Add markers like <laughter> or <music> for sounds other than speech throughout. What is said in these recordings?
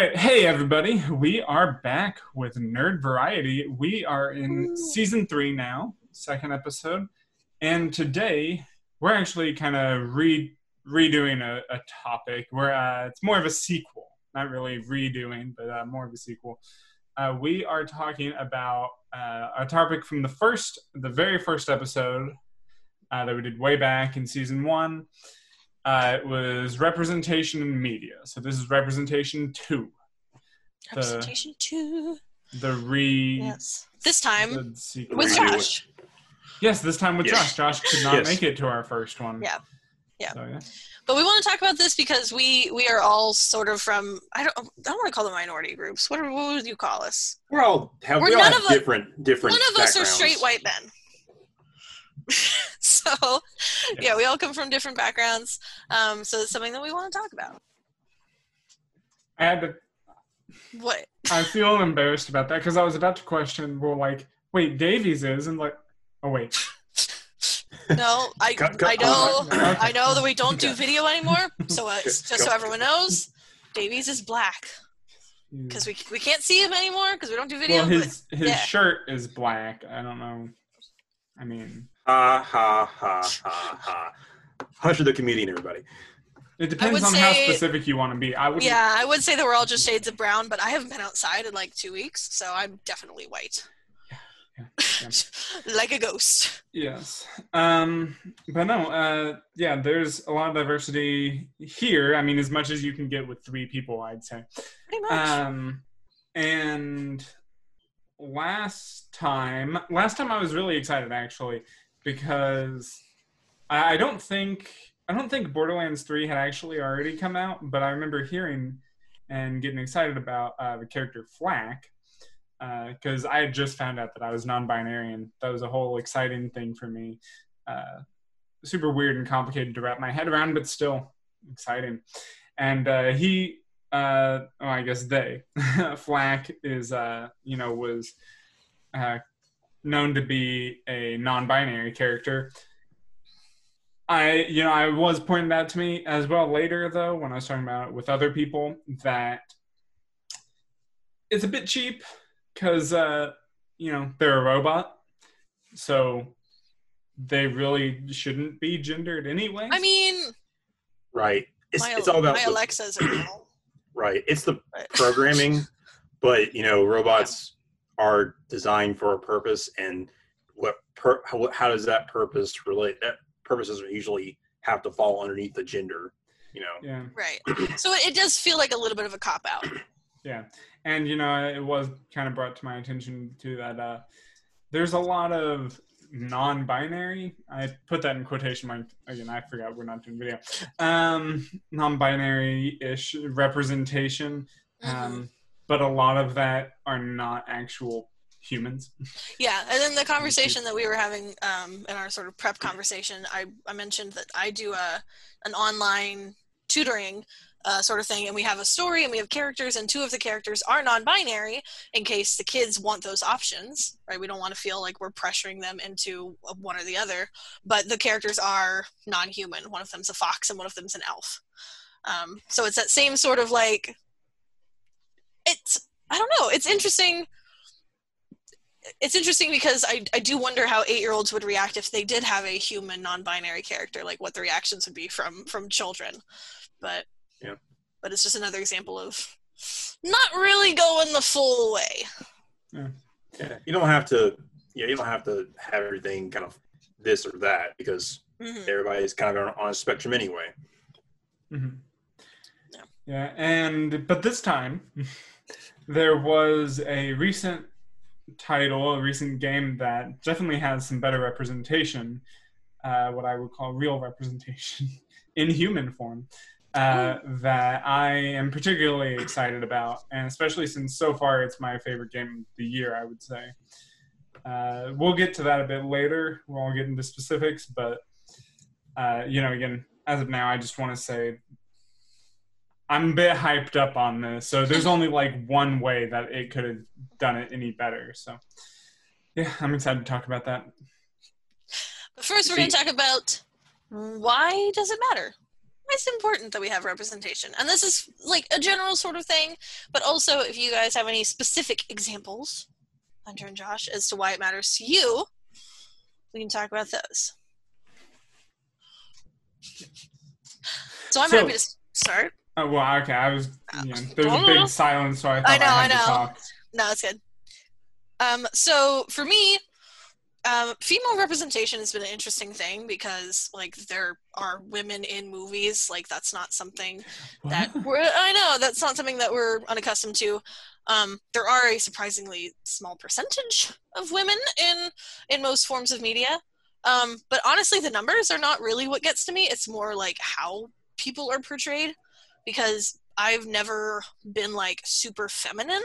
right. Hey, everybody. We are back with Nerd Variety. We are in season three now, second episode. And today, we're actually kind of re- redoing a, a topic where uh, it's more of a sequel. Not really redoing, but uh, more of a sequel. Uh, we are talking about uh, a topic from the first, the very first episode uh, that we did way back in season one. Uh, it was representation in media. So this is representation two. The- Representation two. The re. Yes. This time with Josh. Yes, this time with Yes. Josh. Josh could not Yes. make it to our first one. Yeah. Yeah. So, yeah. But we want to talk about this because we we are all sort of from I don't I don't want to call them minority groups. What, are, what would you call us? We're all have We're we all none have of us- different different. None of us are straight white men. <laughs> so yeah, we all come from different backgrounds. Um, so it's something that we want to talk about. I had to. What? I feel embarrassed about that because I was about to question. Well, like, wait, Davies is, and like, oh wait, <laughs> No, I Cut- cut- I know Okay. I know that we don't do video anymore. So uh, Just <laughs> just so everyone knows, Davies is black because we we can't see him anymore because we don't do video. well, his his yeah. shirt is black. I don't know. I mean, Ha ha ha ha ha. Husher the comedian, everybody. it depends would on how specific you want to be. I would. yeah, I would say that we're all just shades of brown, but I haven't been outside in like two weeks, so I'm definitely white, <laughs> like a ghost. Yes. Um, but no, uh, yeah, there's a lot of diversity here. I mean, as much as you can get with three people, I'd say. Pretty much. Um, and last time, last time I was really excited actually because I, don't think I don't think Borderlands Three had actually already come out, but I remember hearing and getting excited about uh, the character Flack because I had just found out that I was non-binary, and that was a whole exciting thing for me. Uh, super weird and complicated to wrap my head around, but still exciting. And uh, he uh, oh, I guess they. <laughs> Flack is, uh, you know, was uh, known to be a non-binary character. I, you know, I was pointed out to me as well later though when I was talking about it with other people that it's a bit cheap because, uh, you know, they're a robot, so they really shouldn't be gendered anyway. I mean, Right. It's my, it's all about my the, Alexa's a <clears throat> right. It's the programming, but you know, robots are designed for a purpose, and what per, how, how does that purpose relate? That purpose doesn't usually have to fall underneath the gender. You know. yeah. Right. <clears throat> So it does feel like a little bit of a cop out. <clears throat> Yeah, and you know, it was kind of brought to my attention too that uh, there's a lot of non-binary. I put that in quotation marks again. I forgot we're not doing video. Um, non-binary-ish representation, um, but a lot of that are not actual humans. Yeah, and then the <laughs> conversation that we were having um, in our sort of prep conversation, I, I mentioned that I do a an online tutoring uh, sort of thing, and we have a story and we have characters, and two of the characters are non-binary in case the kids want those options, right? We don't want to feel like we're pressuring them into one or the other, but the characters are non-human. One of them's a fox and one of them's an elf. Um, so it's that same sort of like, it's I don't know, it's interesting it's interesting because I, I do wonder how eight year olds would react if they did have a human non-binary character like what the reactions would be from from children but Yeah. but it's just another example of not really going the full way Yeah, you don't have to. Yeah, you don't have to have everything kind of this or that because Mhm. everybody's kind of on, on a spectrum anyway. Mhm. Yeah. Yeah, and but this time <laughs> there was a recent title, a recent game that definitely has some better representation, uh, what I would call real representation <laughs> in human form, uh, that I am particularly excited about, and especially since so far it's my favorite game of the year, I would say. Uh, we'll get to that a bit later. We'll get into specifics, but uh, you know, again, as of now, I just want to say I'm a bit hyped up on this. So there's only like one way that it could have done it any better. So yeah, I'm excited to talk about that. but first we're going to talk about why does it matter Why is it important that we have representation. And this is like a general sort of thing, but also if you guys have any specific examples, Hunter and Josh, as to why it matters to you, we can talk about those. So I'm So- happy to start. Oh, well, okay. I was. You know, there was a big <laughs> silence, so I thought I I, know, had I to talk. No, it's good. Um, so for me, um, female representation has been an interesting thing because like there are women in movies. Like that's not something that we're, I know that's not something that we're unaccustomed to. Um, there are a surprisingly small percentage of women in in most forms of media. Um, but honestly, the numbers are not really what gets to me. It's more like how people are portrayed because I've never been like super feminine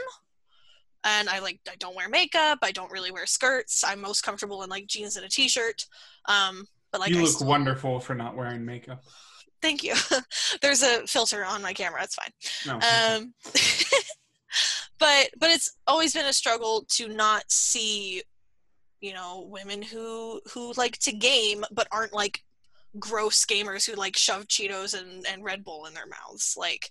and I like I don't wear makeup. I don't really wear skirts. I'm most comfortable in like jeans and a t-shirt. Um, but like you I look still- wonderful for not wearing makeup. Thank you. <laughs> There's a filter on my camera. It's fine. No. Um, <laughs> but but it's always been a struggle to not see, you know, women who who like to game but aren't like gross gamers who like shove Cheetos and, and Red Bull in their mouths. Like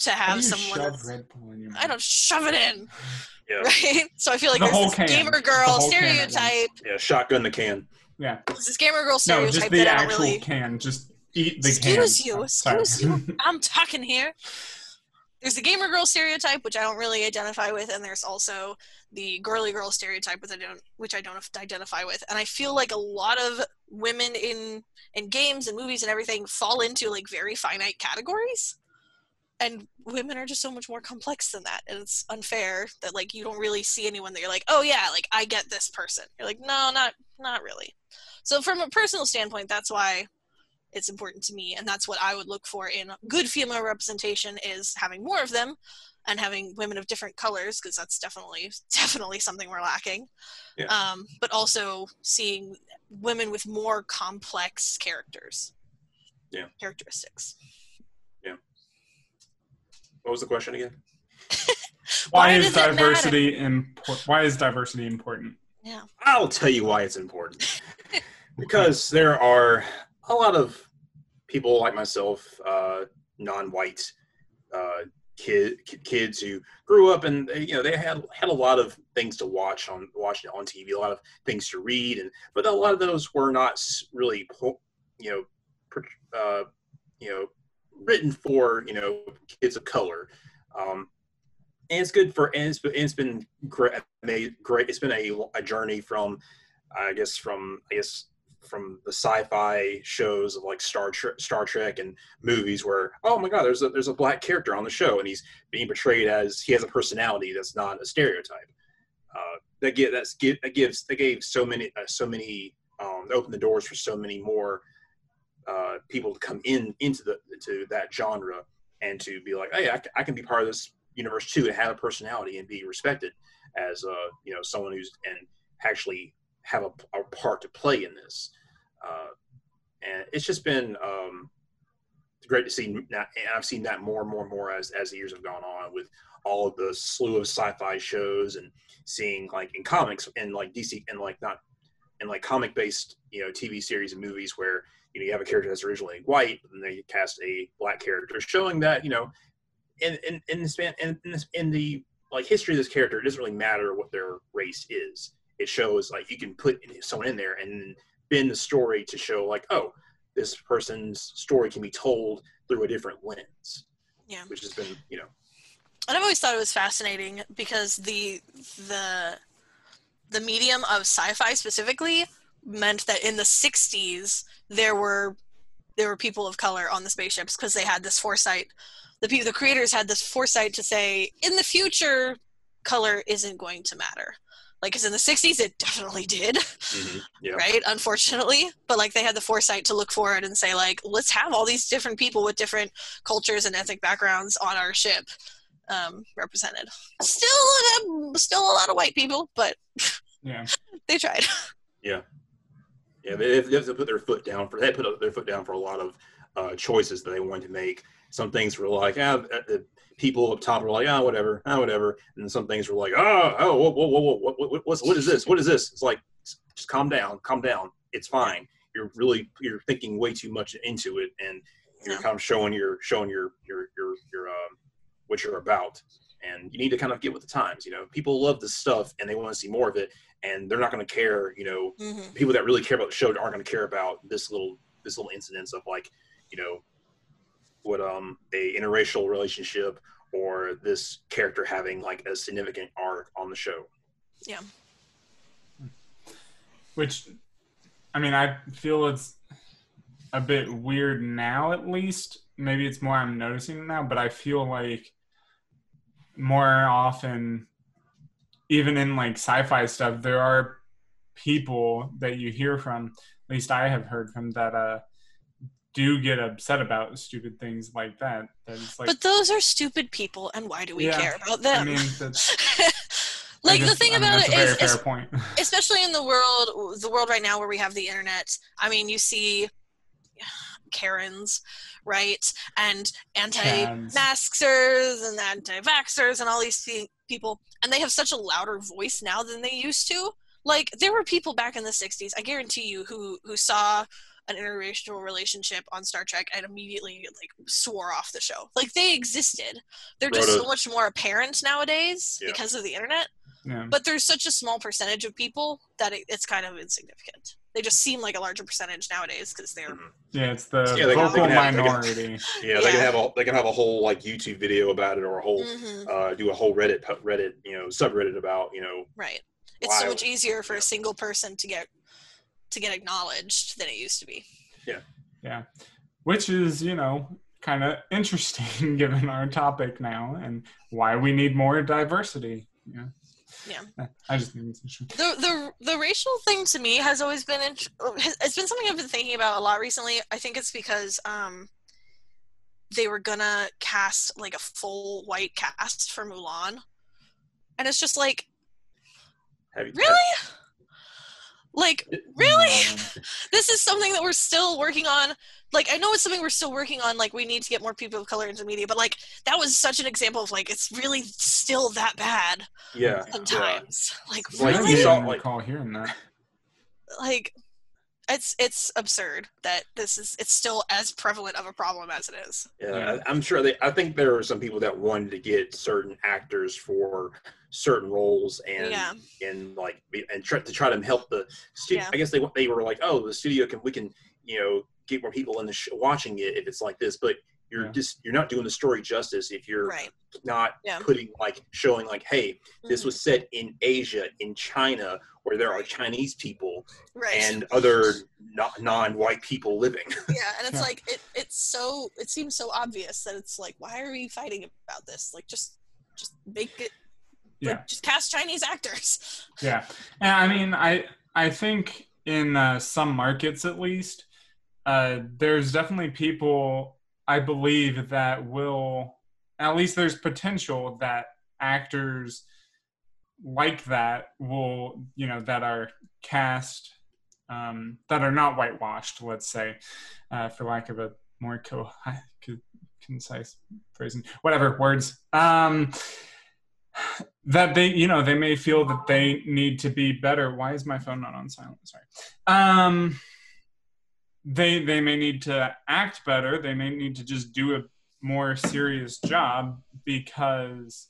to How have do you someone. shove Red Bull in your I don't shove it in, <laughs> Yeah, right? So I feel like The there's whole this can. gamer girl whole can at once. stereotype. yeah. Shotgun the can. Yeah. There's this gamer girl stereotype. No, just the that I don't actual really. can. Just eat the can. Excuse you, excuse you. <laughs> I'm talking here. There's the gamer girl stereotype, which I don't really identify with, and there's also the girly girl stereotype, which I don't, which I don't identify with. And I feel like a lot of women in in games and movies and everything fall into like very finite categories, and women are just so much more complex than that. And it's unfair that like you don't really see anyone that you're like, oh yeah, like I get this person. You're like, no, not not really. So from a personal standpoint, that's why it's important to me and that's what i would look for in good female representation is having more of them and having women of different colors because that's definitely <laughs> definitely something we're lacking Yeah. um, but also seeing women with more complex characters Yeah. characteristics Yeah. What was the question again? <laughs> Why, Why is does it matter? diversity important? Why is diversity important? Yeah. I'll tell you why it's important. <laughs> because there are a lot of people like myself, uh, non-white uh, kid, ki- kids who grew up and they, you know they had had a lot of things to watch on watching on TV, a lot of things to read, and but a lot of those were not really you know uh, you know written for you know kids of color. Um, and it's good for and it's, and it's been great, great. It's been a, a journey from, I guess, from I guess from the sci-fi shows of like Star Trek, Star Trek, and movies where oh my god, there's a there's a black character on the show and he's being portrayed as he has a personality that's not a stereotype. Uh, that get that's give that gives that gave so many uh, so many um, opened the doors for so many more uh, people to come in into the to that genre and to be like, hey, I, I can be part of this universe too and have a personality and be respected as uh, you know someone who's and actually have a, a part to play in this. Uh, and it's just been um, great to see. That, and I've seen that more and more and more as as the years have gone on with all of the slew of sci-fi shows and seeing like in comics and like DC and like not and like comic based you know TV series and movies where you know you have a character that's originally white and they cast a black character showing that you know in in in the span in, in, this, in the like history of this character it doesn't really matter what their race is it shows like you can put someone in there and bend the story to show like oh this person's story can be told through a different lens Yeah. which has been you know. And I've always thought it was fascinating because the the the medium of sci-fi specifically meant that in the 60s there were there were people of color on the spaceships because they had this foresight. The people the creators had this foresight to say in the future color isn't going to matter like because in the 60s it definitely did yeah. right? Unfortunately. But like they had the foresight to look forward and say like let's have all these different people with different cultures and ethnic backgrounds on our ship um, represented. Still um, still a lot of white people but Yeah. <laughs> they tried. Yeah, they they have to put their foot down for they put their foot down for a lot of uh, choices that they wanted to make. Some things were like, ah, the people up top were like, ah, whatever, ah, whatever, and some things were like, oh, oh, whoa, whoa, whoa, whoa, what, what, what's, what is this? What is this? It's like, just calm down, calm down. It's fine. You're really you're thinking way too much into it, and You're kind of showing your showing your your your your um, what you're about, and you need to kind of get with the times. You know, people love this stuff and they want to see more of it, and they're not going to care. You know, hmm people that really care about the show aren't going to care about this little this little incidents of like you know what um a interracial relationship or this character having like a significant arc on the show Yeah. Which, I mean, I feel it's a bit weird now, at least. Maybe it's more I'm noticing it now, but I feel like more often, even in like sci fi stuff, there are people that you hear from, at least I have heard from, that uh, do get upset about stupid things like that. Like, but those are stupid people, and why do we Yeah, care about them? <laughs> I mean, that's, like I the thing I mean, about it a very is, fair is point. <laughs> especially in the world the world right now where we have the internet i mean you see karens right and anti-maskers and anti-vaxxers and all these pe- people and they have such a louder voice now than they used to like there were people back in the 60s i guarantee you who who saw an interracial relationship on Star Trek and immediately like swore off the show. Like they existed. They're just Wrote so much more apparent nowadays Yeah. because of the internet yeah. but there's such a small percentage of people that it, it's kind of insignificant. They just seem like a larger percentage nowadays because they're Mhm. Yeah, it's the Yeah, they can- vocal they can have- they can- minority. <laughs> yeah, they can have a they can have a whole like youtube video about it or a whole Mhm, uh, do a whole reddit reddit you know subreddit about you know right. It's so much easier for yeah. a single person to get to get acknowledged than it used to be. Yeah. Yeah. Which is, you know, kind of interesting <laughs> given our topic now and why we need more diversity. Yeah. Yeah. <laughs> I just think it's interesting. The the the racial thing to me has always been int- it's been something I've been thinking about a lot recently. I think it's because um they were gonna cast like a full white cast for Mulan, and it's just like have you really, like really. <laughs> This is something that we're still working on. Like i know it's something we're still working on like we need to get more people of color into media but like that was such an example of like it's really still that bad yeah. yeah. Sometimes like Like, I don't you really saw- like- recall hearing that. like it's it's absurd that this is it's still as prevalent of a problem as it is Yeah, Yeah. I- I'm sure they. I think there are some people that wanted to get certain actors for certain roles and yeah and like and try to try to help the. Stu- Yeah. I guess they they were like, oh, the studio can we can you know get more people in the sh- watching it if it's like this, but you're Yeah. just you're not doing the story justice if you're right not Yeah. putting like showing like, hey, this Mhm. was set in Asia, in China, where there are Chinese people right and other no- non-white people living. <laughs> yeah and it's Yeah. like it it's so it seems so obvious that it's like why are we fighting about this like just just make it Yeah. like, just cast chinese actors <laughs> Yeah. And I mean, I I think in uh, some markets at least, uh, there's definitely people I believe that will at least there's potential that actors like that will you know that are cast um, that are not whitewashed let's say uh, for lack of a more co- co- <laughs> concise phrasing whatever words um, that they you know they may feel that they need to be better. Why is my phone not on silent? Sorry. Um they they may need to act better. They may need to just do a more serious job because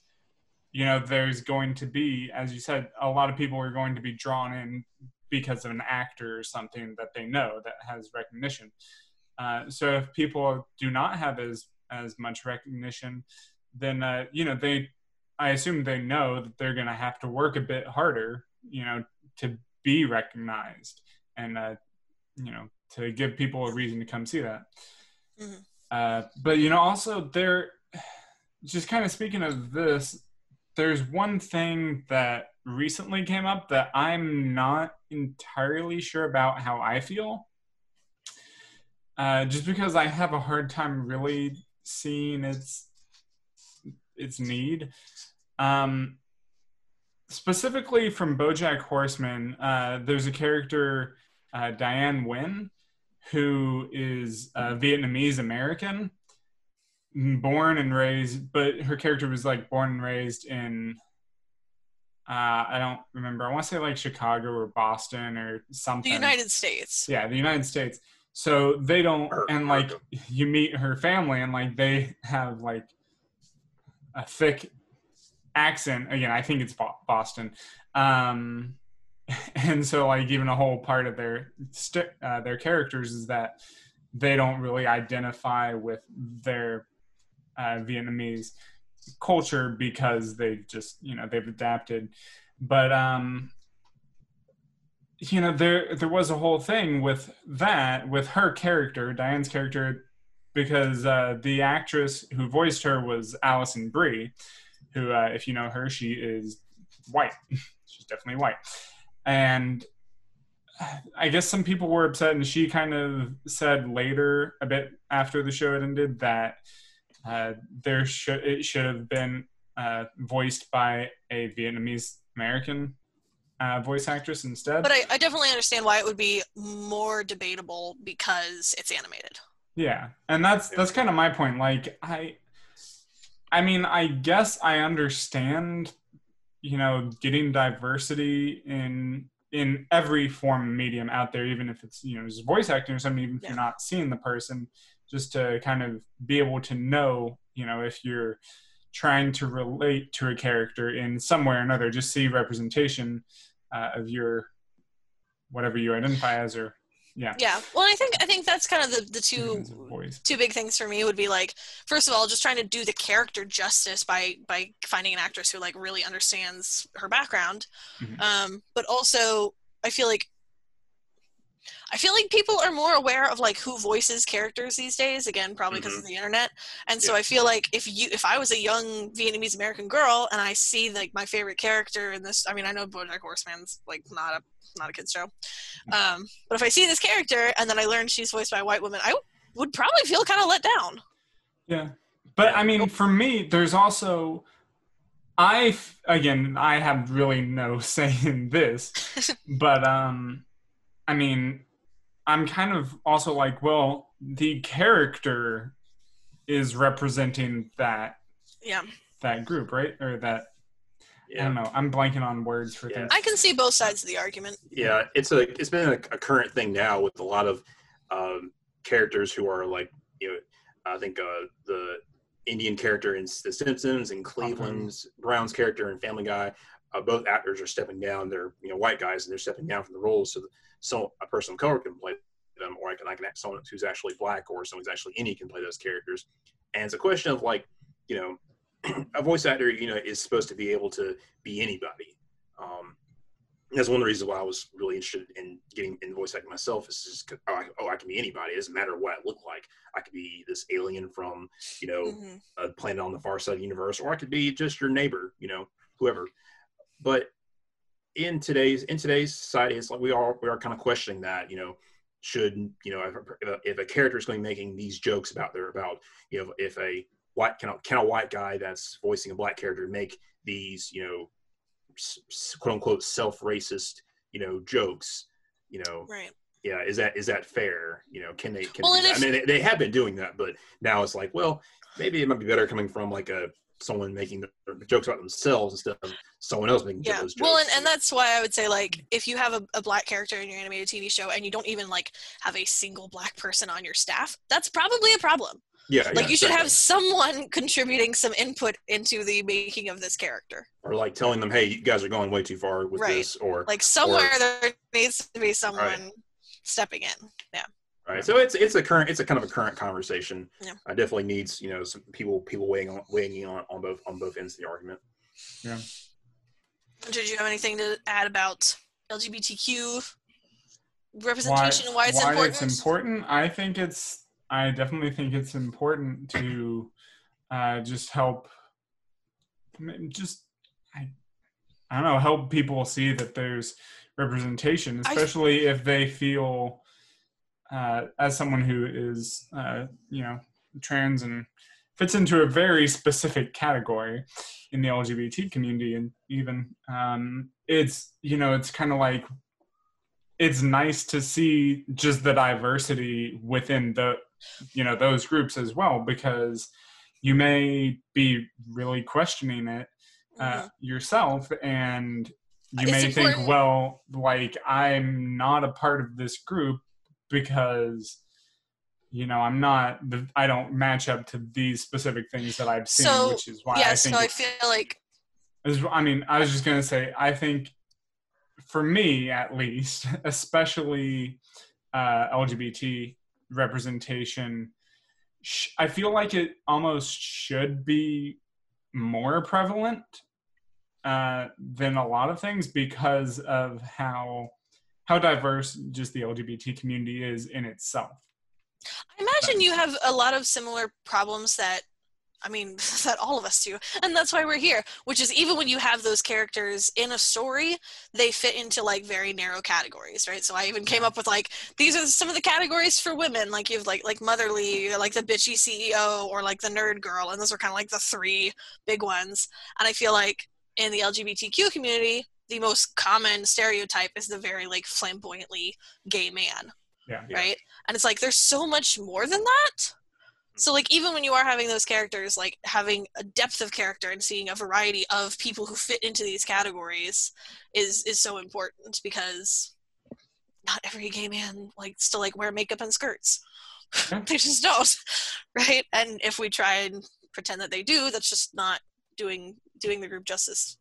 you know there's going to be as you said a lot of people are going to be drawn in because of an actor or something that they know that has recognition. Uh, so if people do not have as as much recognition then uh, you know they I assume they know that they're going to have to work a bit harder, you know, to be recognized and, uh, you know, to give people a reason to come see that. Mhm. Uh, but, you know, also there, just kind of speaking of this, there's one thing that recently came up that I'm not entirely sure about how I feel. Uh, just because I have a hard time really seeing its its need. Um, specifically from BoJack Horseman, uh, there's a character uh, Diane Nguyen who is uh, Vietnamese American, born and raised, but her character was like born and raised in. Uh, I don't remember. I want to say like Chicago or Boston or something. the united states Yeah, the United States. so they don't and like you meet her family and like they have like a thick accent again i think it's boston um <laughs> and so like even a whole part of their st- uh, their characters is that they don't really identify with their uh, vietnamese culture because they've just you know they've adapted. But um you know there there was a whole thing with that with her character diane's character because uh the actress who voiced her was alison brie who uh, if you know her she is white. <laughs> She's definitely white and i guess some people were upset and she kind of said later a bit after the show had ended that uh, there should it should have been uh, voiced by a vietnamese american uh, voice actress instead But I, I definitely understand why it would be more debatable because it's animated. Yeah, and that's that's kind of my point. Like I, I mean, I guess I understand, you know, getting diversity in in every form of medium out there, even if it's you know just voice acting or something, even if Yeah. you're not seeing the person, just to kind of be able to know, you know, if you're trying to relate to a character in some way or another, just see representation uh, of your whatever you identify as, or yeah, Yeah. Well, I think I think that's kind of the, the two kinds of voice. two big things for me would be like first of all just trying to do the character justice by by finding an actress who like really understands her background Mhm. um but also i feel like i feel like people are more aware of like who voices characters these days again probably because of the internet. And so Yeah. i feel like if you if i was a young vietnamese american girl and i see like my favorite character in this i mean i know bojack horseman's like not a not a kid's show um but if i see this character and then i learn she's voiced by a white woman i would probably feel kind of let down. Yeah. But I mean, for me, there's also, I again, I have really no <laughs> say in this, <laughs> but, um, I mean, I'm kind of also like, well, the character is representing that, yeah that group, right? Or that, I don't know, I'm blanking on words for Yeah. things. i can see both sides of the argument yeah. It's a it's been a, a current thing now with a lot of um, characters who are like you know I think uh, the Indian character in The Simpsons and Cleveland's Brown's character in Family Guy. Uh, both actors are stepping down. They're you know white guys and they're stepping down from the roles so that so a person of color can play them, or I can I can act someone who's actually black or someone who's actually any can play those characters. And it's a question of like you know <clears throat> a voice actor you know is supposed to be able to be anybody. Um, that's one of the reasons why I was really interested in getting in voice acting myself. Is just oh, I, oh, I can be anybody. It doesn't matter what I look like. I could be this alien from you know Mhm. a planet on the far side of the universe, or I could be just your neighbor, you know, whoever. But in today's in today's society, it's like we are we are kind of questioning that, you know, should you know if a, if a character is going to be making these jokes about their about you know if a white can a, can a white guy that's voicing a black character make these you know quote unquote self racist you know jokes, you know? Right. Yeah is that is that fair? You know can they can Well, they i mean they, they have been doing that but now it's like well maybe it might be better coming from like a someone making jokes about themselves instead of someone else making yeah. those jokes well and, and that's why i would say like if you have a, a black character in your animated tv show and you don't even like have a single black person on your staff that's probably a problem. Yeah like yeah, you should have someone <laughs> contributing some input into the making of this character. Or like telling them hey you guys are going way too far with Right. this or like somewhere there needs to be someone stepping in. Yeah right. So it's it's a current it's a kind of a current conversation. Yeah. i definitely needs you know some people people weighing on weighing in on, on both on both ends of the argument. Yeah. did you have anything to add about lgbtq why, representation and why it's why important? it's important? I think it's i definitely think it's important to uh, just help m- just I, I don't know help people see that there's representation I- especially if they feel uh, as someone who is uh, you know trans and fits into a very specific category in the lgbt community and even um, it's you know it's kind of like it's nice to see just the diversity within the you know those groups as well because you may be really questioning it uh, Mhm. yourself and you It's may think well like i'm not a part of this group because you know, I'm not, the, I don't match up to these specific things that I've seen, So, which is why yeah, I so. I feel like I mean, I was just gonna say, I think, for me at least, <laughs> especially uh, LGBT representation, sh- I feel like it almost should be more prevalent uh, than a lot of things because of how how diverse just the LGBT community is in itself. I imagine you have a lot of similar problems that, I mean, <laughs> that all of us do, and that's why we're here. Which is even when you have those characters in a story, they fit into like very narrow categories, right? So I even came up with like these are some of the categories for women. Like you have like like motherly, like the bitchy CEO, or like the nerd girl, and those are kind of like the three big ones. And I feel like in the LGBTQ community, the most common stereotype is the very like flamboyantly gay man Yeah. Yeah. right? And it's like there's so much more than that. Hmm. So like even when you are having those characters, like having a depth of character and seeing a variety of people who fit into these categories is is so important because not every gay man likes to like wear makeup and skirts. Yeah. <laughs> they just don't, <laughs> right? And if we try and pretend that they do, that's just not doing doing the group justice.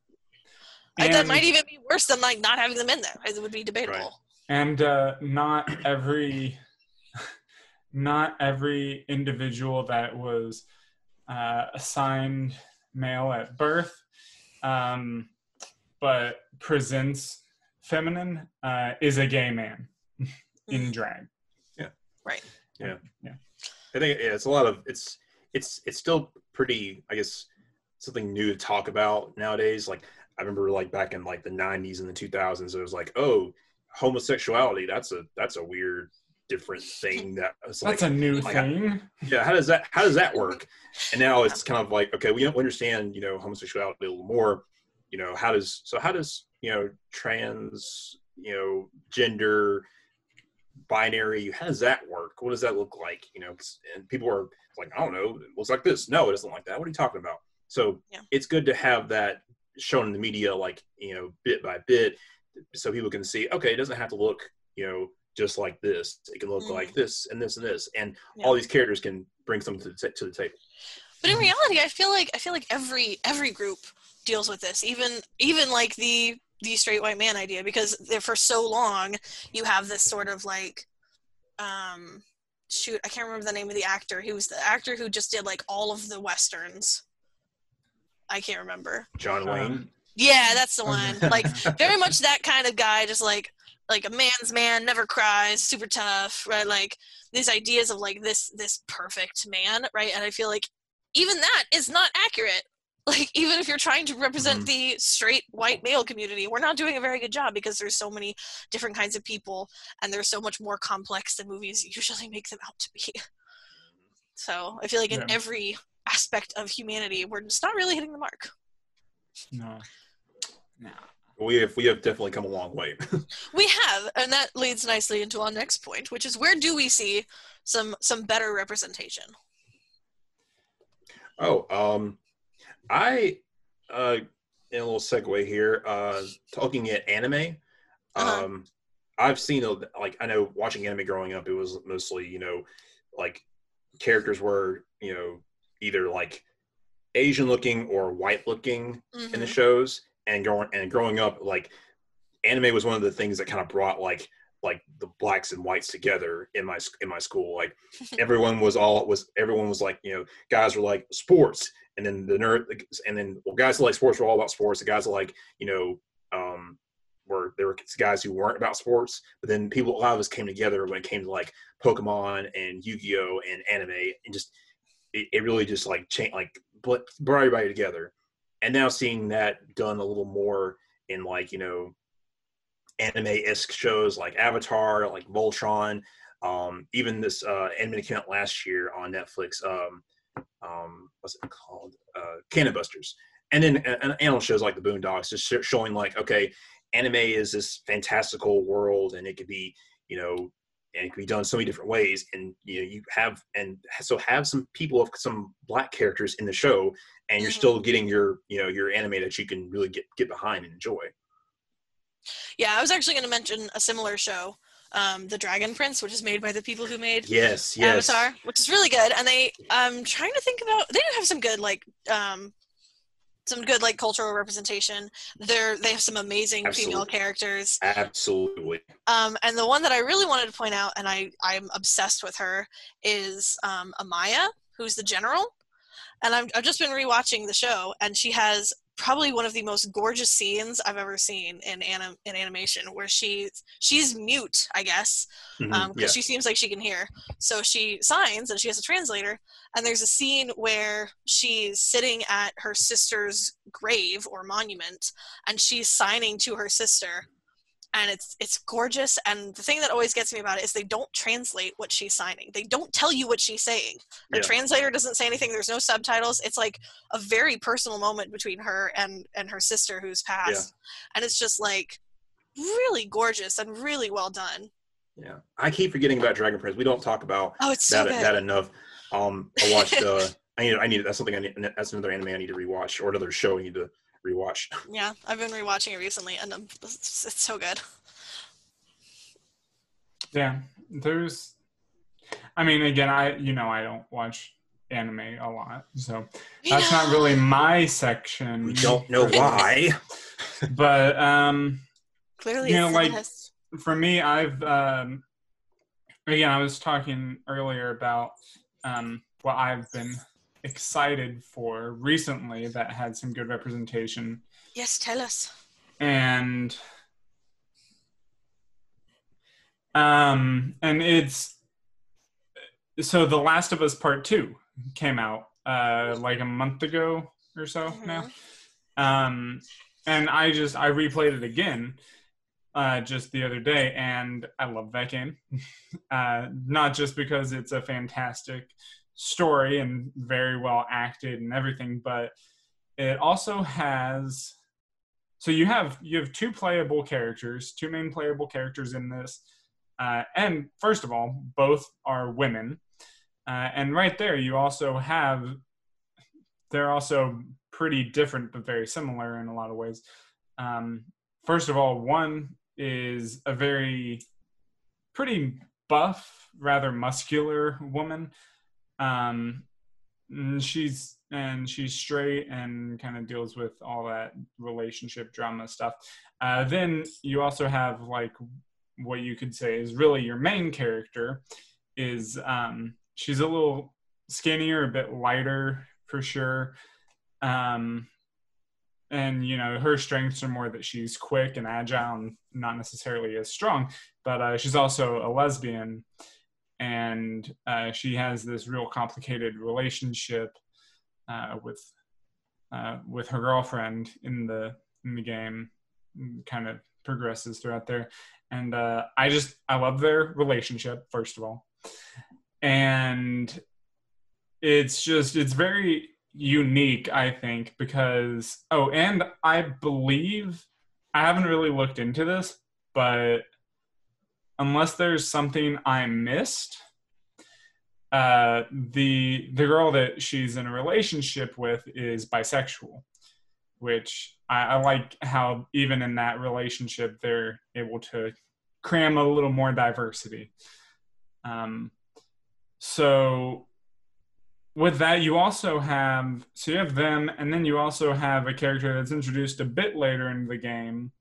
Like, that might even be worse than like not having them in there. It would be debatable. and uh, not every <laughs> not every individual that was uh, assigned male at birth um, but presents feminine uh, is a gay man <laughs> in Mhm. Yeah. I think yeah, it's a lot of it's it's it's still pretty I guess something new to talk about nowadays. Like I remember like back in like the '90s and the 2000s, it was like oh homosexuality that's a that's a weird different thing that <laughs> it's like that's a new like, thing. Yeah how does that how does that work? <laughs> And now it's kind of like okay we don't understand you know homosexuality a little more. You know how does so how does you know trans you know gender binary how does that work? What does that look like? You know and people are like i don't know. It looks like this. No it doesn't like that. What are you talking about? So Yeah. it's good to have that shown in the media like you know bit by bit so people can see okay it doesn't have to look you know just like this it can look Mhm. like this and this and this and Yeah. all these characters can bring something to the, ta- to the table But in reality, I feel like I feel like every every group deals with this. Even even like the the straight white man idea because there for so long you have this sort of like um shoot I can't remember the name of the actor. He was the actor who just did like all of the westerns. I can't remember. john wayne Um, Yeah, that's the one. <laughs> Like very much that kind of guy, just like like a man's man, never cries, super tough, right? Like these ideas of like this this perfect man, right? And I feel like even that is not accurate. <laughs> Like even if you're trying to represent Mhm. the straight white male community, we're not doing a very good job because there's so many different kinds of people and they're so much more complex than movies usually <laughs> make them out to be. So I feel like in Yeah. every aspect of humanity, we're just not really hitting the mark. no no we have we have definitely come a long way <laughs> We have, and that leads nicely into our next point, which is where do we see some some better representation? oh um i uh in a little segue here uh talking at anime Uh-huh. um i've seen a, like i know watching anime growing up it was mostly you know like characters were you know either like asian looking or white looking in the Mhm. shows. And growing and growing up like anime was one of the things that kind of brought like like the blacks and whites together in my in my school. Like <laughs> everyone was all was everyone was like you know guys were like sports. And then the nerd and then well guys that like sports were all about sports. The guys that like you know um were there were guys who weren't about sports. But then people a lot of us came together when it came to like pokemon and yu-gi-oh! and anime and just it, it really just like changed like brought brought everybody together. And now seeing that done a little more in like you know anime-esque shows like avatar like voltron um even this uh anime came out last year on netflix um um what's it called? Uh cannon busters. And then uh, animal shows like the boondocks just sh- showing like okay anime is this fantastical world and it could be you know and it can be done so many different ways and you know you have and so have some people of some black characters in the show and you're Mhm. still getting your you know your anime that you can really get get behind and enjoy Yeah, I was actually going to mention a similar show um, the Dragon Prince, which is made by the people who made Yes, yes. Avatar, which is really good. And they, I'm trying to think about. They do have some good like, um, some good like cultural representation. They're they have some amazing female characters. Absolutely. Um, and the one that I really wanted to point out, and I I'm obsessed with her, is um, Amaya, who's the general. And I'm, I've just been rewatching the show, and she has probably one of the most gorgeous scenes I've ever seen in anim- in animation, where she she's mute, I guess, mm-hmm. um, because yeah. she seems like she can hear. So she signs, and she has a translator. And there's a scene where she's sitting at her sister's grave or monument, and she's signing to her sister and it's it's gorgeous and the thing that always gets me about it is they don't translate what she's signing they don't tell you what she's saying her Yeah. translator doesn't say anything there's no subtitles it's like a very personal moment between her and and her sister who's passed and it's just like really gorgeous and really well done Yeah. I keep forgetting about Dragon Prince. We don't talk about oh it's so that good that enough. Um, I watched. Uh, <laughs> I need. I need. That's something. I need. That's another anime I need to rewatch, or another show I need to rewatch. <laughs> yeah i've been rewatching it recently and um, it's, it's so good Yeah, there's. I mean, again, I you know I don't watch anime a lot, so You that's not really my section. We don't know <laughs> why. But um, clearly you know, it's like- this. for me, I've um, again, I was talking earlier about um, what I've been excited for recently that had some good representation, yes tell us and um, and it's so the Last of Us Part Two came out uh, like a month ago or so now. Um, and I just I replayed it again uh, just the other day, and I love that game. <laughs> uh, not just because it's a fantastic story and very well acted and everything, but it also has. So you have you have two playable characters, two main playable characters in this, uh, and first of all, both are women, uh, and right there you also have. They're also pretty different but very similar in a lot of ways. Um, first of all, one is a very pretty buff, rather muscular woman. Um, she's and she's straight and kind of deals with all that relationship drama stuff. Uh, then you also have like what you could say is really your main character is um, she's a little skinnier, a bit lighter for sure. Um, and you know her strengths are more that she's quick and agile and not necessarily as strong but uh, she's also a lesbian and uh, she has this real complicated relationship uh, with uh, with her girlfriend in the in the game kind of progresses throughout there. And uh, i just i love their relationship first of all. And it's just it's very unique i think because oh and i believe i haven't really looked into this but unless there's something i missed uh the the girl that she's in a relationship with is bisexual which I, I like how even in that relationship they're able to cram a little more diversity. Um so with that you also have so you have them and then you also have a character that's introduced a bit later in the game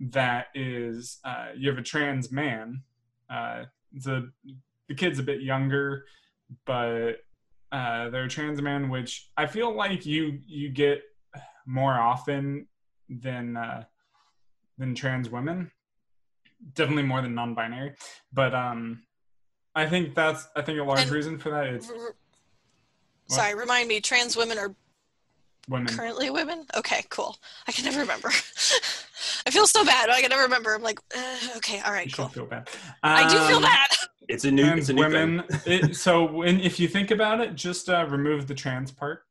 that is uh, you have a trans man uh, the the kid's a bit younger but uh, they're a trans man which i feel like you you get more often than uh, than trans women. Definitely more than non-binary but um i think that's i think a large And- reason for that. Is R- sorry remind me trans women are women. currently women? Okay cool. I can never remember <laughs> i feel so bad i can never remember i'm like uh, okay all right you cool feel bad i do feel Um, bad It's a new. trans It's a new women thing. it, so when if you think about it just uh, remove the trans part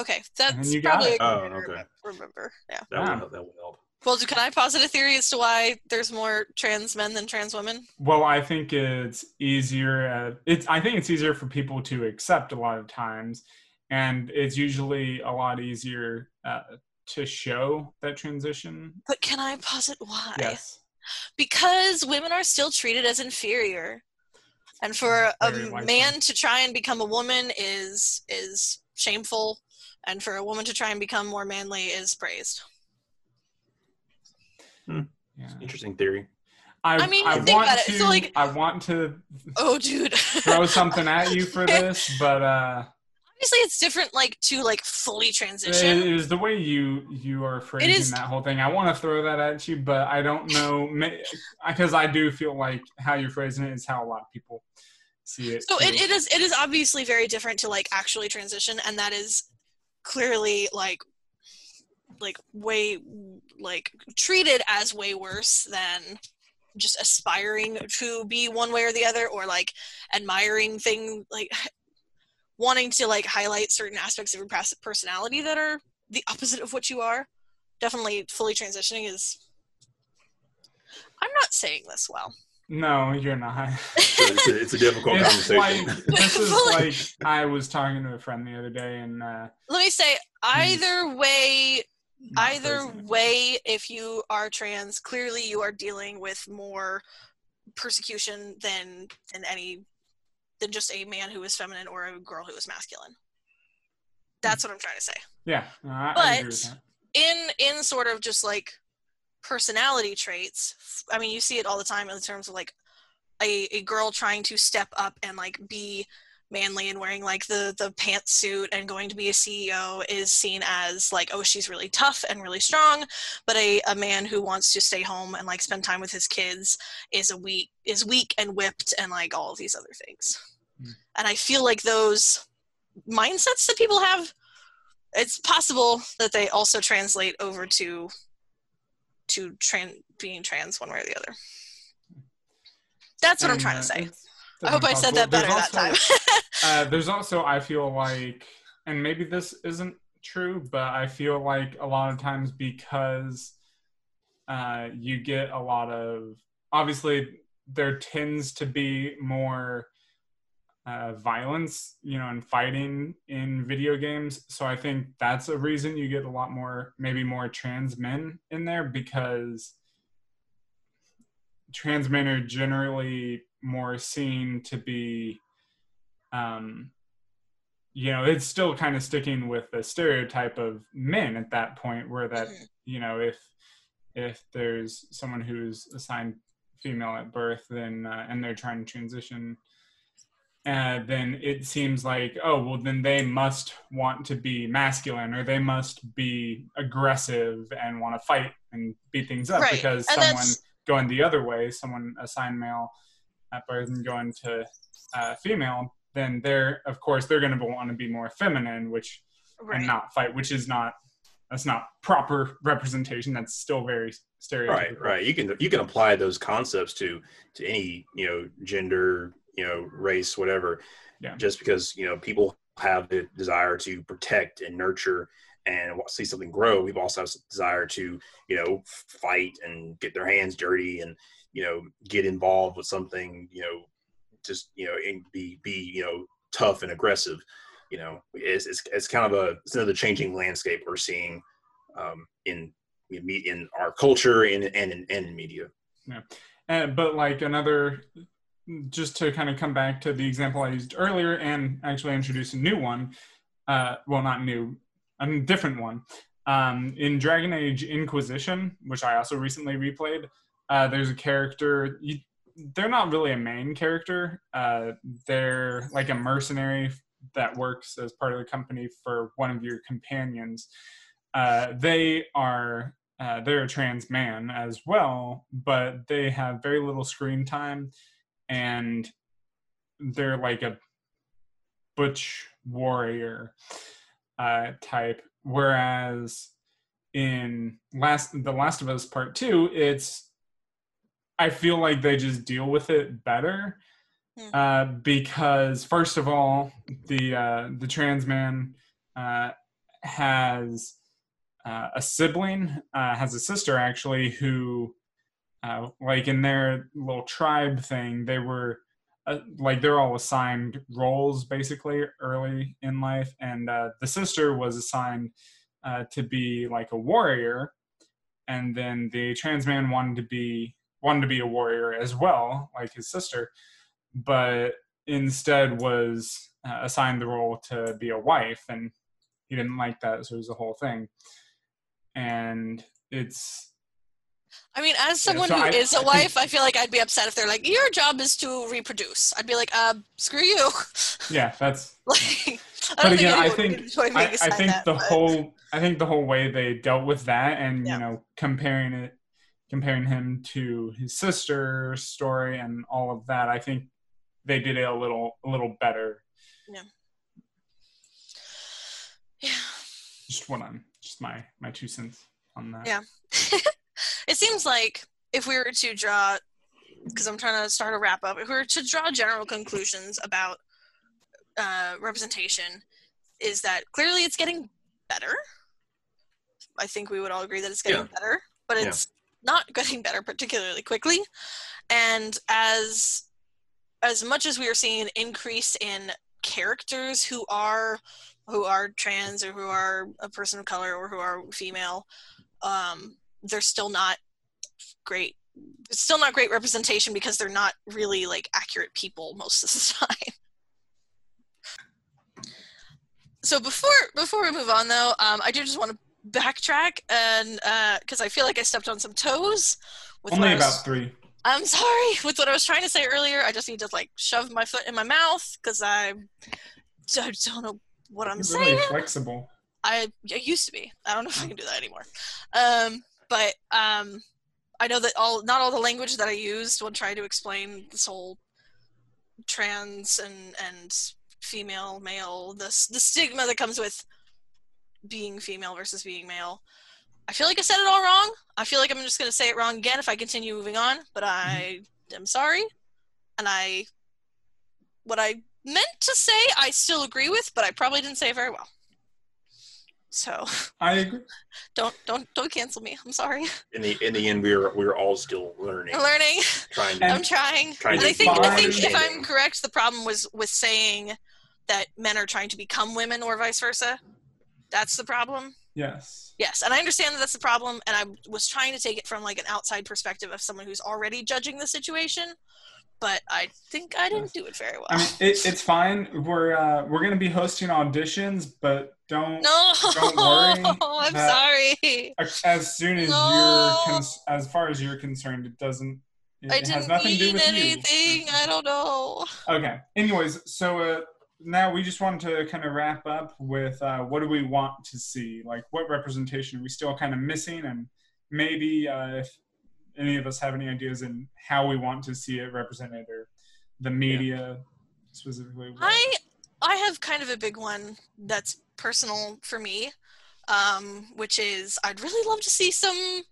okay that's you got probably it. a Oh, good way to okay. remember yeah That will Yeah. help. That will help. well can i posit a theory as to why there's more trans men than trans women Well, I think it's easier. Uh, it's I think it's easier for people to accept a lot of times, and it's usually a lot easier uh, to show that transition. but can i posit why Yes. because women are still treated as inferior and for a Very likely. man to try and become a woman is is shameful and for a woman to try and become more manly is praised Yeah. Interesting theory. I, I mean, I think want about it. to. So, like- I want to oh dude throw something at you for <laughs> this, but uh, obviously it's different like to like fully transition it is the way you you are phrasing is- that whole thing. I want to throw that at you, but I don't know <laughs> because I do feel like how you're phrasing it is how a lot of people see it. so it, it is it is obviously very different to like actually transition and that is clearly like like way like treated as way worse than just aspiring to be one way or the other or like admiring thing like wanting to like highlight certain aspects of your personality that are the opposite of what you are definitely fully transitioning is i'm not saying this well No, you're not. So <laughs> it's, a, it's a difficult It's conversation. like this is <laughs> like I was talking to a friend the other day, and uh, let me say either way either phrasing way if you are trans clearly you are dealing with more persecution than than any than just a man who is feminine or a girl who is masculine. Hmm. That's what i'm trying to say. Yeah, no, I, I But- that. in in sort of just like personality traits i mean you see it all the time in terms of like a, a girl trying to step up and like be manly and wearing like the the pantsuit and going to be a ceo is seen as like oh she's really tough and really strong but a, a man who wants to stay home and like spend time with his kids is a weak is weak and whipped and like all of these other things Hmm. and i feel like those mindsets that people have it's possible that they also translate over to to tran- being trans one way or the other. That's what I'm trying uh, to say. I hope I said that better that time. There's <laughs> also- uh, there's also, I feel like, and maybe this isn't true, but I feel like a lot of times because uh, you get a lot of, obviously, there tends to be more uh, violence, you know, and fighting in video games. So I think that's a reason you get a lot more, maybe more trans men in there because trans men are generally more seen to be um you know it's still kind of sticking with the stereotype of men at that point where that Mhm. you know if if there's someone who's assigned female at birth then uh, and they're trying to transition uh, then it seems like oh well then they must want to be masculine or they must be aggressive and want to fight and beat things up Right. because And someone that's- going the other way someone assigned male at birth and going to uh, female then they're of course they're going to want to be more feminine which right. and not fight which is not that's not proper representation that's still very stereotypical right right you can you can apply those concepts to to any you know gender you know race whatever Yeah. just because you know people have the desire to protect and nurture and see something grow we've also have a desire to you know fight and get their hands dirty and you know get involved with something you know just you know and be be you know tough and aggressive you know it's it's, it's kind of a it's another changing landscape we're seeing um, in in our culture and and in, and in media. Yeah, and, but like another, just to kind of come back to the example I used earlier and actually introduce a new one. Uh, well, not new, a different one. Um, in Dragon Age Inquisition, which I also recently replayed, uh, there's a character. You, they're not really a main character. Uh, they're like a mercenary that works as part of the company for one of your companions. Uh, they are uh, they're a trans man as well, but they have very little screen time, and they're like a butch warrior uh, type. Whereas in last the Last of Us Part Two, it's I feel like they just deal with it better Hmm. uh, because first of all, the uh, the trans man uh, has uh, a sibling, uh, has a sister actually, who, uh, like in their little tribe thing, they were uh, like they're all assigned roles basically early in life, and uh, the sister was assigned uh, to be like a warrior, and then the trans man wanted to be wanted to be a warrior as well, like his sister, but instead was uh, assigned the role to be a wife, and he didn't like that, so it was the whole thing. And it's I mean, as someone so who I- is I a think- wife, I feel like I'd be upset if they're like, "Your job is to reproduce." I'd be like, "Uh, screw you." <laughs> yeah, that's like, But again, I think- I, I think that, the but- whole I think the whole way they dealt with that and Yeah. you know comparing it comparing him to his sister's story and all of that I think they did it a little a little better Yeah. Yeah. Just what I'm just my my two cents on that Yeah. <laughs> it seems like if we were to draw, because I'm trying to start a wrap up, if we were to draw general conclusions about uh, representation, is that clearly it's getting better. I think we would all agree that it's getting Yeah. better, but Yeah. it's not <laughs> getting better particularly quickly. And as as much as we are seeing an increase in characters who are who are trans or who are a person of color or who are female, um, they're still not great. It's still not great representation because they're not really like accurate people most of the <laughs> time. So before before we move on though, um, I do just want to backtrack and because I feel like I stepped on some toes. With only was- about three I'm sorry <laughs> with what I was trying to say earlier. I just need to like shove my foot in my mouth because I, I don't know what I'm You're saying. really flexible I, I used to be. I don't know if I can do that anymore. Um, but um, I know that all not all the language that I used when trying to explain this whole trans and and female male this the stigma that comes with being female versus being male. I feel like I said it all wrong. I feel like I'm just going to say it wrong again if I continue moving on, but mm-hmm. I am sorry. And I what I meant to say I still agree with, but I probably didn't say it very well. So I agree <laughs> don't don't don't cancel me. I'm sorry. In the in the end, we were we were all still learning, I'm learning. trying to. <laughs> I'm trying. Trying And to I think I think if I'm correct, the problem was with saying that men are trying to become women or vice versa. That's the problem. yes Yes, and I understand that that's the problem, and I was trying to take it from like an outside perspective of someone who's already judging the situation, but I think I didn't do it very well. I mean it, it's fine we're uh, we're gonna be hosting auditions but don't no, don't worry <laughs> I'm sorry. as soon as No. you're cons- as far as you're concerned it doesn't it, I it has didn't nothing to do mean with anything. you I don't know. okay anyways so uh now we just wanted to kind of wrap up with uh, what do we want to see? Like what representation are we still kind of missing? And maybe uh, if any of us have any ideas in how we want to see it represented or the media specifically what- I I have kind of a big one that's personal for me, um, which is I'd really love to see some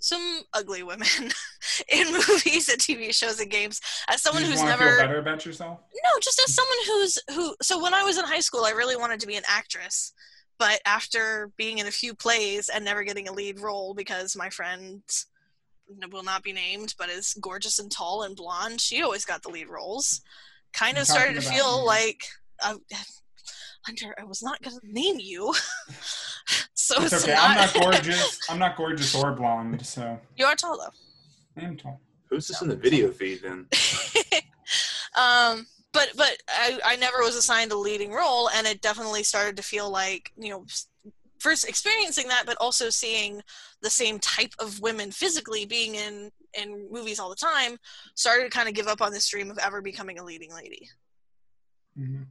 some ugly women <laughs> in movies and TV shows and games. As someone who's never feel better about yourself no, just as someone who's who. So when I was in high school, I really wanted to be an actress, but after being in a few plays and never getting a lead role because my friend will not be named, but is gorgeous and tall and blonde, she always got the lead roles. Kind You're of started to feel me. like. Um, I, <sighs> Hunter, I was not gonna name you, <laughs> so it's it's, okay not. i'm not <laughs> gorgeous i'm not gorgeous or blonde so you are tall though. i am tall Who's this in the video feed then? <laughs> um but but I, I never was assigned a leading role and it definitely started to feel like you know first experiencing that but also seeing the same type of women physically being in in movies all the time started to kind of give up on this dream of ever becoming a leading lady Mhm.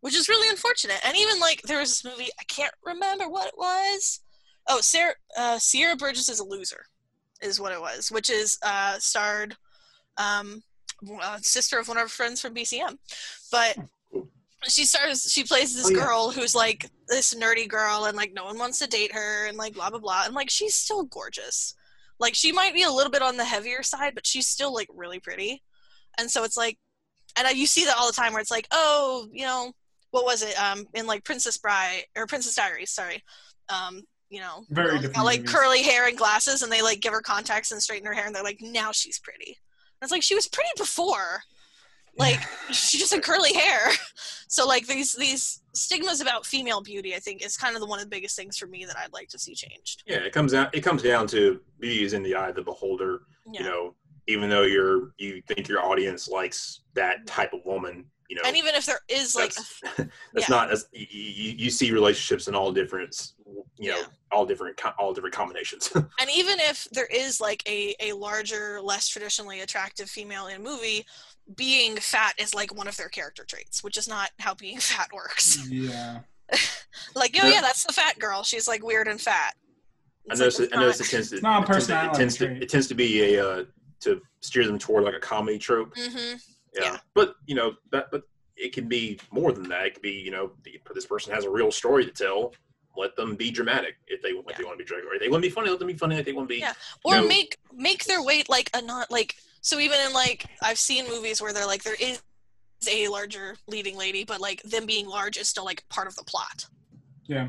Which is really unfortunate. And even like there was this movie i can't remember what it was. Oh sarah uh, sierra burgess is a loser is what it was which is uh starred um uh, sister of one of our friends from bcm but she starts she plays this Oh, yeah. girl who's like this nerdy girl and like no one wants to date her and like blah blah blah. And like she's still gorgeous. Like she might be a little bit on the heavier side but she's still like really pretty. And so it's like and I, you see that all the time where it's like oh you know what was it um in like princess bride or princess diaries sorry um you know Very different got like movies. curly hair and glasses and they like give her contacts and straighten her hair and they're like now she's pretty and it's like she was pretty before like <laughs> she just had curly hair <laughs> so like these these stigmas about female beauty i think is kind of the one of the biggest things for me that i'd like to see changed Yeah, it comes out. It comes down to beauty is in the eye of the beholder. yeah You know, even though you're you think your audience likes that type of woman, you know, and even if there is like that's, <laughs> that's yeah. not as you, you, you see relationships in all different, you know, Yeah. all different all different combinations. <laughs> and even if there is like a, a larger less traditionally attractive female in a movie being fat is like one of their character traits which is not how being <laughs> fat works Yeah. like oh Yeah. yeah that's the fat girl she's like weird and fat I It's notice like, I that's notice it tends to It's not a it tends to- it tends to it tends to be a uh, to steer them toward like a comedy trope. not- Mhm. Yeah. Yeah. But you know that but it can be more than that. It could be you know the, this person has a real story to tell. Let them be dramatic if they if they want to be dramatic. Or they want to be funny. Let them be funny. If they want to be Yeah. or No. make make their weight like a not like so even in like i've seen movies where they're like there is a larger leading lady but like them being large is still like part of the plot Yeah.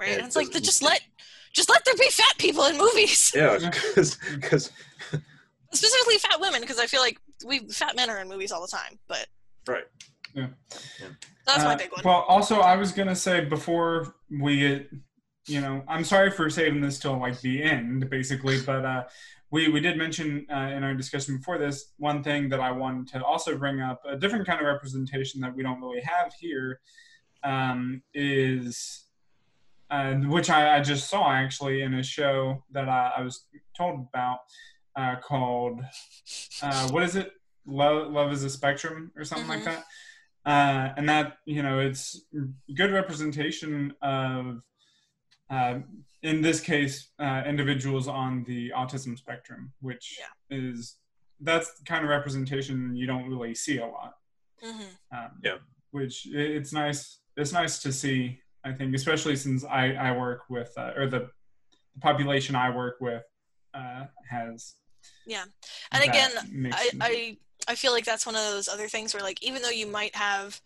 right Yeah, and it's like doesn't- just let just let there be fat people in movies yeah Yeah. <laughs> because because specifically fat women because i feel like we fat men are in movies all the time but right. yeah. that's my Uh, big one Well, also, I was gonna say before we get, you know, I'm sorry for saving this till like the end, basically, but uh, we we did mention uh, in our discussion before this one thing that I wanted to also bring up a different kind of representation that we don't really have here um, is. Uh, which I, I just saw actually in a show that I, I was told about uh, called uh, what is it? Love, Love is a Spectrum or something like Mhm. that uh, and that you know it's good representation of uh, in this case uh, individuals on the autism spectrum which is that's the kind of representation you don't really see a lot hmm um, Yeah. which it's nice it's nice to see i think especially since i, I work with uh, or the population i work with uh, has Yeah. And again, I. I I feel like that's one of those other things where like even though you might have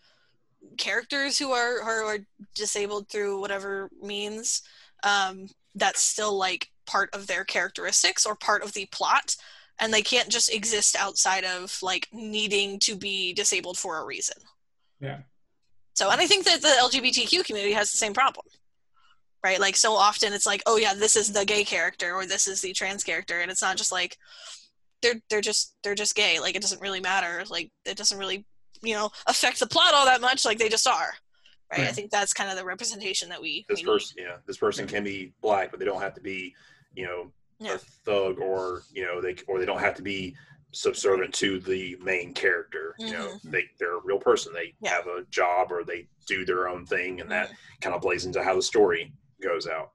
characters who are who are disabled through whatever means, um, that's still like part of their characteristics or part of the plot, and they can't just exist outside of like needing to be disabled for a reason. Yeah. So, and I think that the LGBTQ community has the same problem. Right? Like so often it's like, oh yeah, this is the gay character or this is the trans character and it's not just like they're they're just they're just gay. Like it doesn't really matter. Like it doesn't really, you know, affect the plot all that much. Like they just are. Right? I think that's kind of the representation that we, This we person, yeah, this person can be black, but they don't have to be, you know, Yeah. a thug or you know they or they don't have to be subservient to the main character. You know, they they're a real person. They Mm-hmm. Yeah. have a job or they do their own thing, and that Mhm. kind of plays into how the story goes out.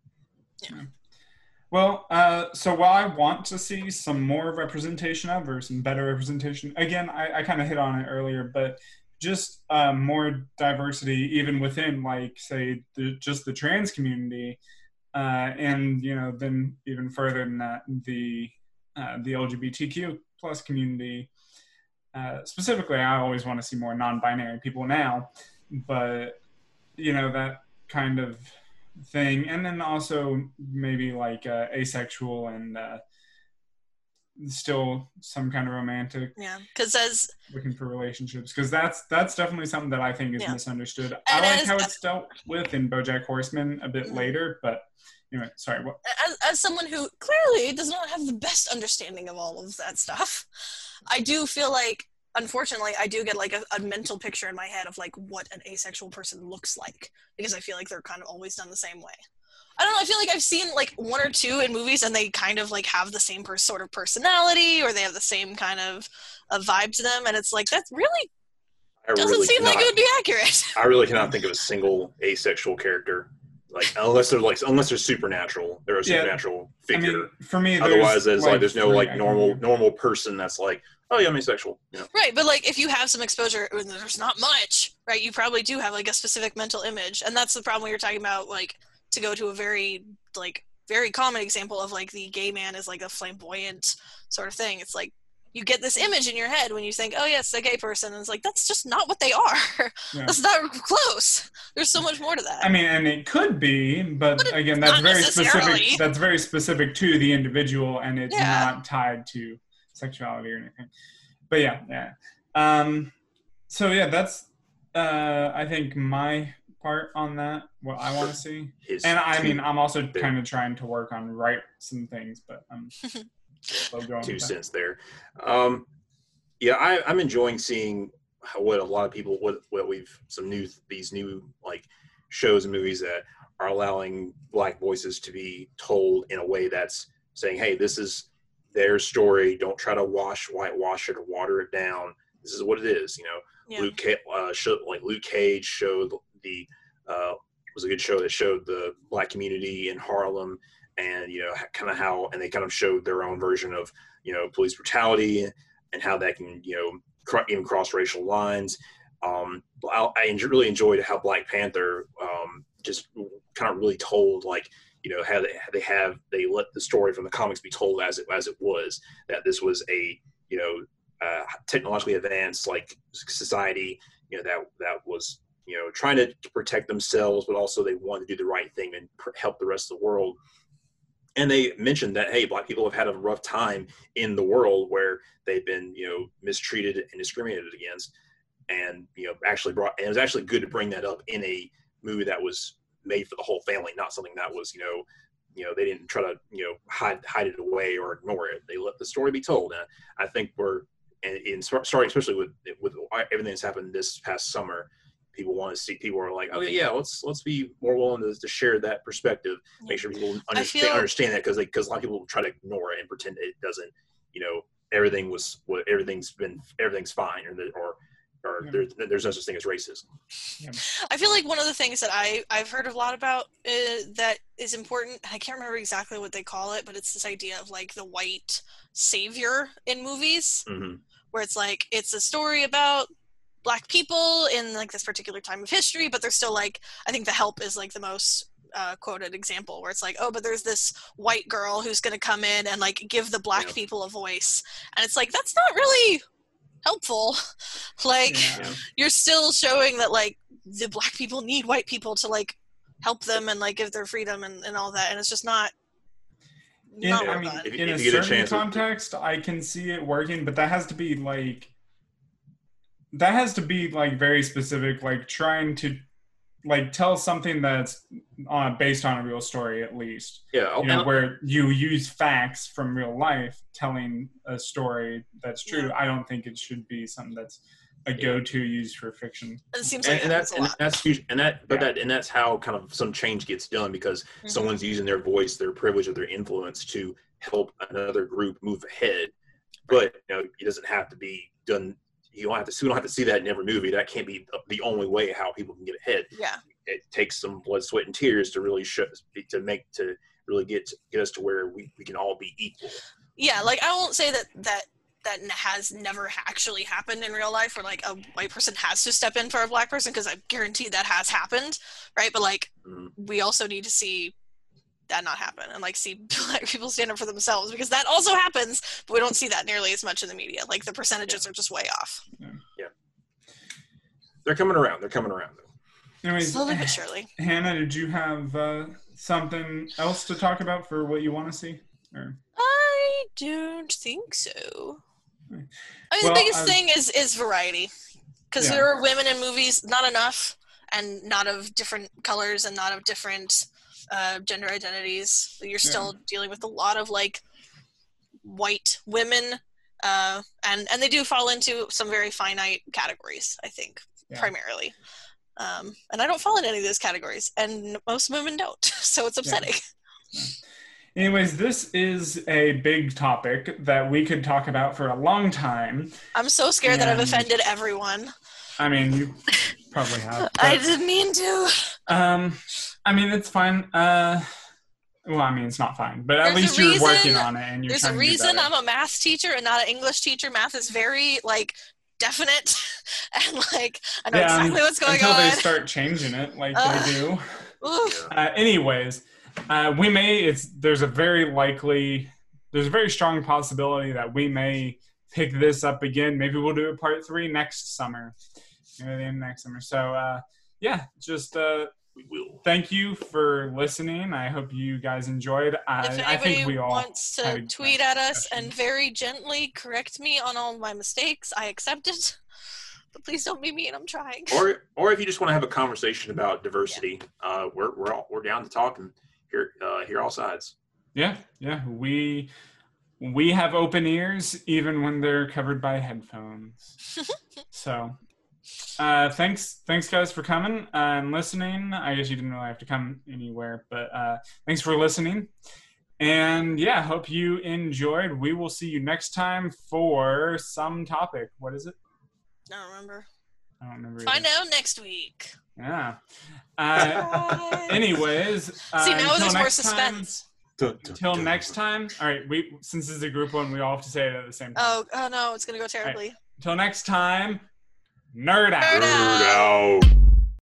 Well, uh, so while I want to see some more representation of, or some better representation, again, I, I kind of hit on it earlier, but just um, more diversity, even within, like, say, the, just the trans community, uh, and you know, then even further than that, the uh, the LGBTQ plus community. Uh, specifically, I always want to see more non-binary people now, but you know that kind of thing and then also maybe like uh, asexual and uh, still some kind of romantic yeah. Because as looking for relationships because that's that's definitely something that i think is Yeah. misunderstood And i like as- how it's dealt with in bojack horseman a bit Mhm. later but anyway sorry what as, as someone who clearly does not have the best understanding of all of that stuff, I do feel like, unfortunately, I do get like a, a mental picture in my head of like what an asexual person looks like because I feel like they're kind of always done the same way. I don't know. I feel like I've seen like one or two in movies, and they kind of like have the same per- sort of personality, or they have the same kind of uh, vibe to them, and it's like that really I doesn't really seem like cannot- it would be accurate. <laughs> I really cannot think of a single asexual character, like unless they're like unless they're supernatural. They're a Yeah. supernatural i figure. mean for me Otherwise, there's like, there's no like normal normal person that's like, oh yeah, I'm asexual. You know, Right, but like if you have some exposure, and there's not much, right? You probably do have like a specific mental image, and that's the problem you're talking about like to go to a very like very common example of like the gay man is like a flamboyant sort of thing. It's like you get this image in your head when you think, oh yes, a gay person, and it's like that's just not what they are. Yeah. that's not close. There's so much more to that. I mean, and it could be, but, But again, that's very specific. That's very specific to the individual, and it's Yeah. not tied to sexuality or anything. But yeah, yeah. Um, so yeah, that's uh, I think my part on that. What I want to see, his and I mean, I'm also kind of trying to work on write some things, but um, I'll go on two cents there. Um, yeah, I, I'm enjoying seeing how, what a lot of people what what we've some new these new like shows and movies that are allowing black voices to be told in a way that's saying, hey, this is their story. Don't try to wash whitewash it or water it down. This is what it is. You know, Yeah. Luke uh, showed, like Luke Cage showed the uh, was a good show that showed the black community in Harlem and you know kind of how and they kind of showed their own version of you know police brutality and how that can you know cr- even cross racial lines. Um, I, I really enjoyed how Black Panther um, just kind of really told like you know how they, they have they let the story from the comics be told as it as it was that this was a you know uh, technologically advanced like society you know that that was you know trying to protect themselves but also they wanted to do the right thing and pr- help the rest of the world. And they mentioned that hey black people have had a rough time in the world where they've been you know mistreated and discriminated against. And you know actually brought and it was actually good to bring that up in a movie that was made for the whole family not something that was you know you know they didn't try to you know hide hide it away or ignore it. They let the story be told. And i think we're and in starting especially with with everything that's happened this past summer people want to see people are like oh yeah yeah let's let's be more willing to, to share that perspective make sure people understand, feel- understand that because because a lot of people try to ignore it and pretend it doesn't you know everything was what everything's been everything's fine or the, or or Yeah. there, there's no such thing as racism I feel like one of the things that I I've heard a lot about uh, that is important. I can't remember exactly what they call it, but it's this idea of like the white savior in movies, hmm where it's like it's a story about black people in like this particular time of history, but they're still like I think The Help is like the most uh, quoted example where it's like oh but there's this white girl who's going to come in and like give the black Yeah. people a voice and it's like that's not really helpful <laughs> like Yeah. you're still showing that like the black people need white people to like help them and like give their freedom and, and all that and it's just not In, not I well mean. If- in if a you get a certain chance to- context, I can see it working, but that has to be like that has to be like very specific, like trying to like tell something that's uh, based on a real story at least. yeah You know, where you use facts from real life telling a story that's true. I don't think it should be something that's a go-to used for fiction. it seems and, like and that that's a and lot that's huge and that but Yeah. that and that's how kind of some change gets done because Mhm. someone's using their voice their privilege or their influence to help another group move ahead but you know it doesn't have to be done you don't have to we don't have to see that in every movie. That can't be the only way how people can get ahead. Yeah. It takes some blood sweat and tears to really show to make to really get get us to where we, we can all be equal. Yeah like i won't say that that that has never actually happened in real life where like a white person has to step in for a black person because i guarantee that has happened right? But like Mhm. we also need to see that not happen and like see <laughs> black people stand up for themselves because that also happens but we don't see that nearly as much in the media like the percentages are just way off Yeah. they're coming around they're coming around though Anyways, slowly but surely <sighs> Hannah, did you have uh, something else to talk about for what you want to see? Or I don't think so. I mean, Well, the biggest I've- thing is is variety, because Yeah. there are women in movies, not enough, and not of different colors and not of different uh, gender identities. You're still dealing with a lot of like white women, uh, and and they do fall into some very finite categories. I think Yeah. primarily. Um, and I don't fall in any of those categories, and most women don't, <laughs> so it's upsetting. Anyways, this is a big topic that we could talk about for a long time. I'm so scared that I've offended everyone. I mean, you probably have. <laughs> I didn't mean to. um, I mean, it's fine. Uh, well, I mean, it's not fine, but at There's least you're reason- working on it, and you're There's a trying to do reason. I'm a math teacher and not an English teacher. Math is very like definite <laughs> and like I know Yeah, exactly what's going until on. Until they start changing it, like Ugh. they do. Uh, anyways, uh, we may. It's there's a very likely, there's a very strong possibility that we may pick this up again. Maybe we'll do a part three next summer, maybe the end of next summer. So uh, yeah, just uh, we will thank you for listening. I hope you guys enjoyed. if I, I anybody think we all. wants to tweet at us and very gently correct me on all my mistakes, I accept it. <laughs> But please don't be mean. I'm trying. or or if you just want to have a conversation about diversity, uh, we're we're all, we're down to talk and hear uh, hear all sides. Yeah, yeah. We we have open ears even when they're covered by headphones. <laughs> so, uh, thanks, thanks guys for coming and listening. I guess you didn't really have to come anywhere, but uh, thanks for listening. And yeah, hope you enjoyed. We will see you next time for some topic. What is it? I don't remember. I don't remember. Find either. out next week. Yeah. <laughs> Uh, anyways, uh, See, now until there's more next time- suspense. Until next time. All right, we since this is a group one, we all have to say it at the same time. Oh, oh no, it's gonna go terribly. Until next time, nerd out. Nerd out. Nerd out.